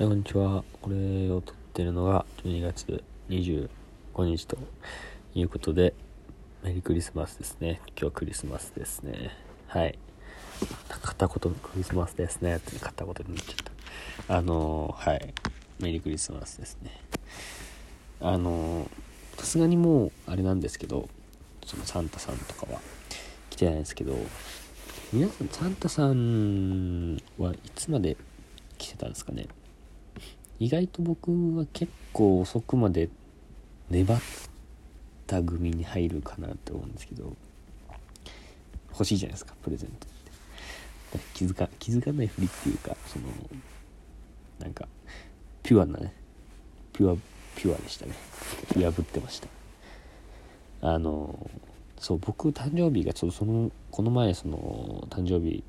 はいこんにちは。これを撮ってるのが12月25日ということで、メリークリスマスですね。今日クリスマスですね。はい。片言クリスマスですね。って片言で言っちゃった。あのー、はい。メリークリスマスですね。あのさすがにもう、あれなんですけど、そのサンタさんとかは来てないんですけど、皆さん、サンタさんはいつまで来てたんですかね？意外と僕は結構遅くまで粘った組に入るかなって思うんですけど欲しいじゃないですかプレゼントって。気づか気づかないふりっていうかそのなんかピュアなねピュアピュアでしたね。破ってました。あのそう僕誕生日がちょっとそのこの前その誕生日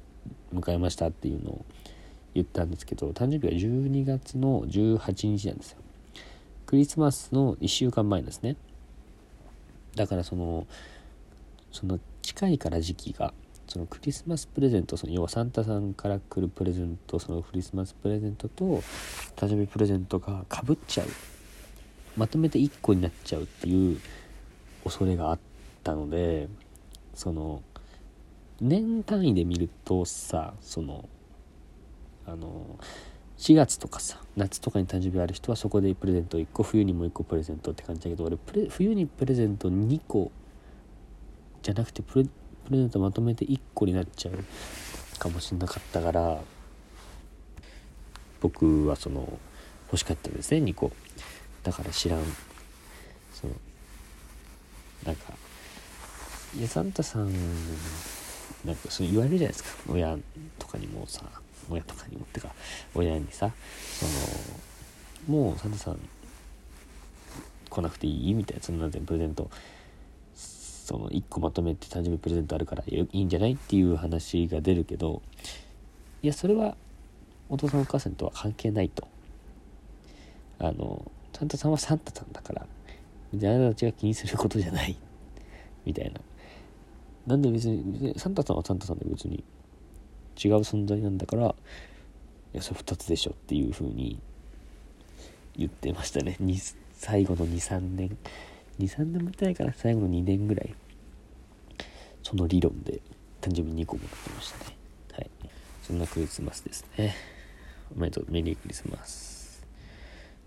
迎えましたっていうのを言ったんですけど誕生日は12月の18日なんですよ。クリスマスの1週間前ですね。だからそのその近いから時期がそのクリスマスプレゼントその要はサンタさんから来るプレゼントそのクリスマスプレゼントと誕生日プレゼントがかぶっちゃう。まとめて1個になっちゃうっていう恐れがあったのでその年単位で見るとさそのあの4月とかさ夏とかに誕生日ある人はそこでプレゼント1個冬にもう1個プレゼントって感じだけど俺プレ冬にプレゼント2個じゃなくてプレプレゼントまとめて1個になっちゃうかもしんなかったから僕はその欲しかったですね2個。だから知らん。そのなんかいやサンタさんなんかそう言われるじゃないですか。親とかにもさ。親とかにもってか親にさそのもうサンタさん来なくていいみたいなそんなでプレゼントその1個まとめて誕生日プレゼントあるからいいんじゃないっていう話が出るけどいやそれはお父さんお母さんとは関係ないと。あのサンタさんはサンタさんだからあなたたちが気にすることじゃない。みたいな。なんで別にサンタさんはサンタさんで別に違う存在なんだからいやそれ2つでしょっていう風に言ってましたね。最後の23年。23年もってないから最後の2年ぐらいその理論で誕生日2個もらってましたね。はい。そんなクリスマスですね。おめでとう。メリークリスマス。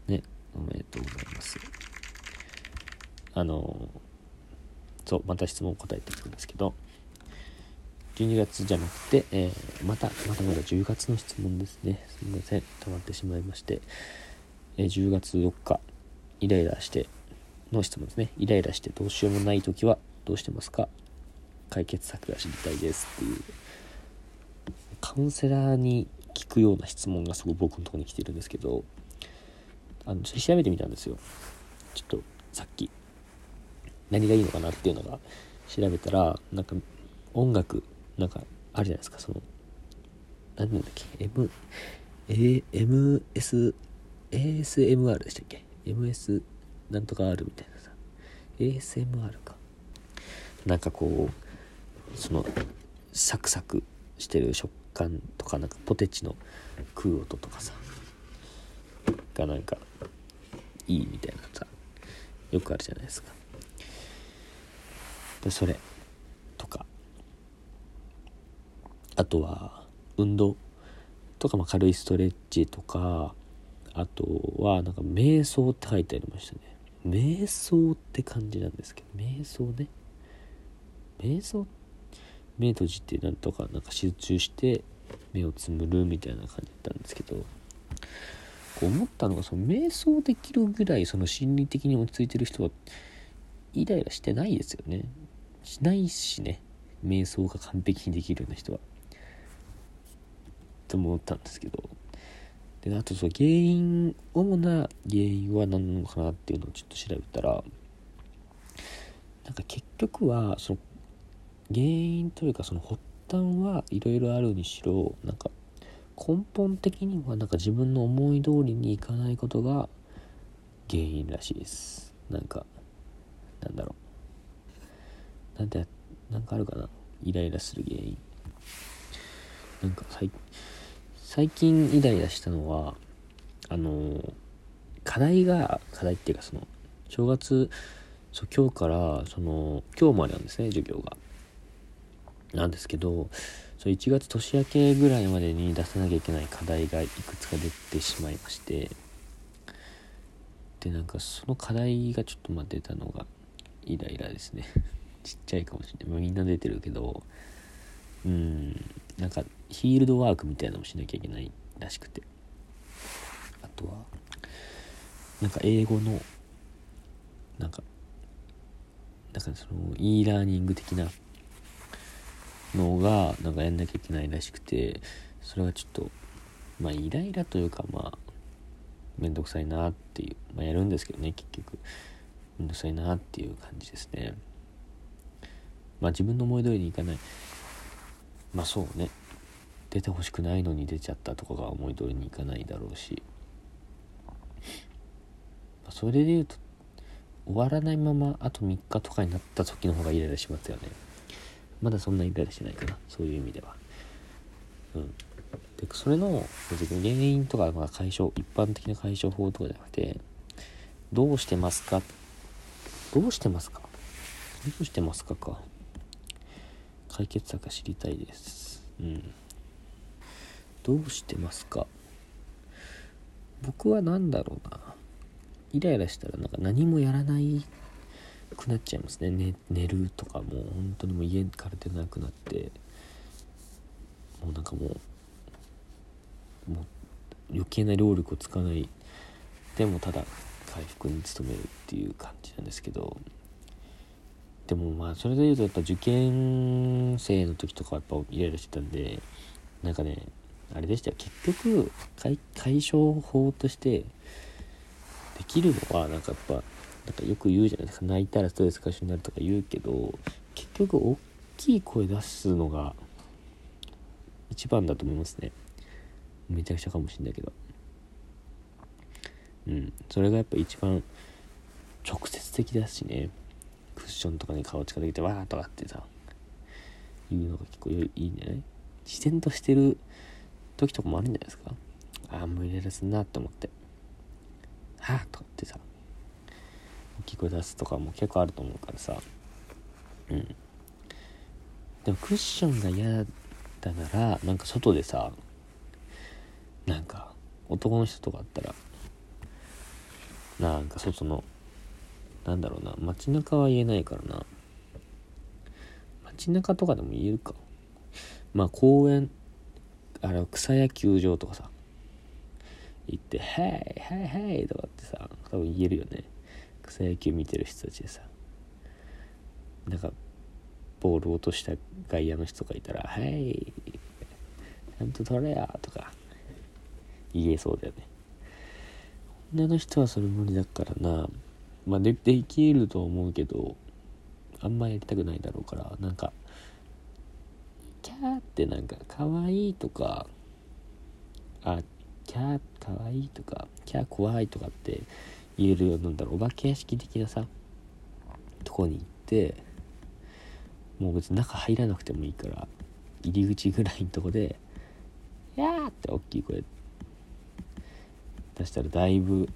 ね。おめでとうございます。あのそうまた質問答えていくんですけど12月じゃなくて、えー、また、またまだ10月の質問ですね。すみません。溜まってしまいまして、えー、10月4日、イライラしての質問ですね。イライラしてどうしようもない時はどうしてますか？解決策が知りたいですっていう、カウンセラーに聞くような質問がすごい僕のところに来てるんですけど、あの、ちょっと調べてみたんですよ。ちょっと、さっき、何がいいのかなっていうのが調べたら、なんか、音楽なんか、あるじゃないですか、その、何なんだっけ、M、A、MS、ASMR でしたっけ ?MS なんとか R みたいなさ、ASMR か。なんかこう、その、サクサクしてる食感とか、なんかポテチの食う音とかさ、がなんか、いいみたいなさ、よくあるじゃないですか。で、それ。あとは運動とか、まあ、軽いストレッチとかあとはなんか瞑想って書いてありましたね。瞑想って感じなんですけど瞑想ね。瞑想？目閉じてなんとかなんか集中して目をつむるみたいな感じだったんですけどこう思ったのがその瞑想できるぐらいその心理的に落ち着いてる人はイライラしてないですよね。しないしね。瞑想が完璧にできるような人は。と思ったんですけど。であとそう原因主な原因は何なのかなっていうのをちょっと調べたらなんか結局はその原因というかその発端はいろいろあるにしろなんか根本的にはなんか自分の思い通りにいかないことが原因らしいです。なんかなんだろう。なんてなんかあるかな。イライラする原因。なんか最近最近イライラしたのはあの課題が課題っていうかその正月そう今日からその今日までなんですね授業が。なんですけどそう1月年明けぐらいまでに出さなきゃいけない課題がいくつか出てしまいましてでなんかその課題がちょっとまあ出たのがイライラですね。ちっちゃいかもしれない。みんな出てるけどうん。なんかフィールドワークみたいなのもしなきゃいけないらしくて。あとはなんか英語のなんかなんかその e ラーニング的なのがなんかやんなきゃいけないらしくてそれはちょっとまあイライラというかまあめんどくさいなっていうまあやるんですけどね結局。めんどくさいなっていう感じですね。まあ自分の思い通りにいかない。まあそうね。出てほしくないのに出ちゃったとかが思い通りにいかないだろうし、まあ、それで言うと終わらないままあと3日とかになった時の方がイライラしますよね。まだそんなイライラしないかな。そういう意味では。うん。でそれの原因とかまあ解消一般的な解消法とかじゃなくてどうしてますか？どうしてますか？どうしてますかか？解決策知りたいです。うん。どうしてますか？僕は何だろうな。イライラしたらなんか何もやらないくなっちゃいますね。寝寝るとかも。う本当にもう家から出なくなって。もうなんかもうもう余計な労力を使わない。でもただ回復に努めるっていう感じなんですけど。でもまあそれで言うとやっぱ受験生の時とかはやっぱイライラしてたんでなんかねあれでしたよ。結局解消法としてできるのはなんかやっぱなんかよく言うじゃないですか。泣いたらストレス解消になるとか言うけど結局大きい声出すのが一番だと思いますね。めちゃくちゃかもしんないけど。うん。それがやっぱ一番直接的だしね。クッションとかに顔近づけてわーとかってさ言うのが結構いいんじゃない？自然としてる時とかもあるんじゃないですか？ああもうイライラすんなって思って。はあとかってさ大きい声出すとかも結構あると思うからさ。うん。でもクッションが嫌だならなんか外でさなんか男の人とかあったらなんか外のなんだろうな。街中は言えないからな。街中とかでも言えるか。まあ公園。あれは草野球場とかさ。行って「はいはいはい」とかってさ多分言えるよね。草野球見てる人たちでさ。なんかボール落とした外野の人がいたら「はいちゃんと取れや」とか言えそうだよね。女の人はそれ無理だからな。まあでできると思うけどあんまやりたくないだろうからなんかキャーってなんか可愛いとかあキャー可愛いとかキャー怖いとかって言えるようなんだろうお化け屋敷的なさとこに行ってもう別に中入らなくてもいいから入り口ぐらいのとこで「やー!」って大きい声出したらだいぶ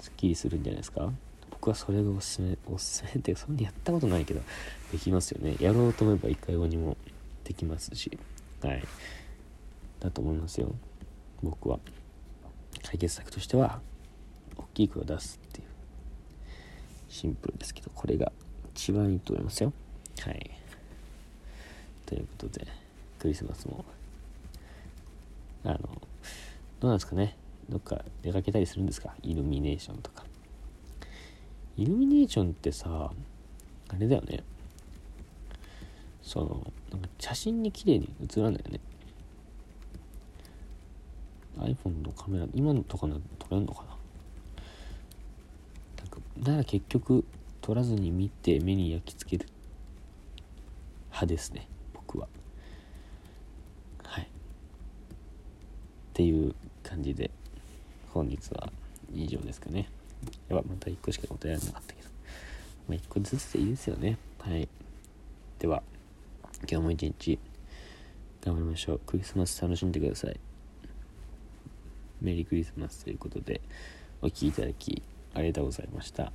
すっきりするんじゃないですか僕はそれがおすすめおすすめってそんなやったことないけどできますよね。やろうと思えば一回後にもできますし。はい。だと思いますよ。僕は。解決策としては大きい声を出すっていう。シンプルですけどこれが一番いいと思いますよ。はい。ということでクリスマスも。あのどうなんですかね。どっか出かけたりするんですか？イルミネーションとか。イルミネーションってさあれだよね。そのなんか写真に綺麗に写らないよね。iPhone のカメラ今のとかな撮れんのかな。なんかなら結局撮らずに見て目に焼き付ける派ですね。僕は。はい。っていう感じで本日は以上ですかね。やばまた1個しか答えられなかったけど。まあ1個ずつでいいですよね。はい。では今日も一日頑張りましょう。クリスマス楽しんでください。メリークリスマスということでお聴きいただきありがとうございました。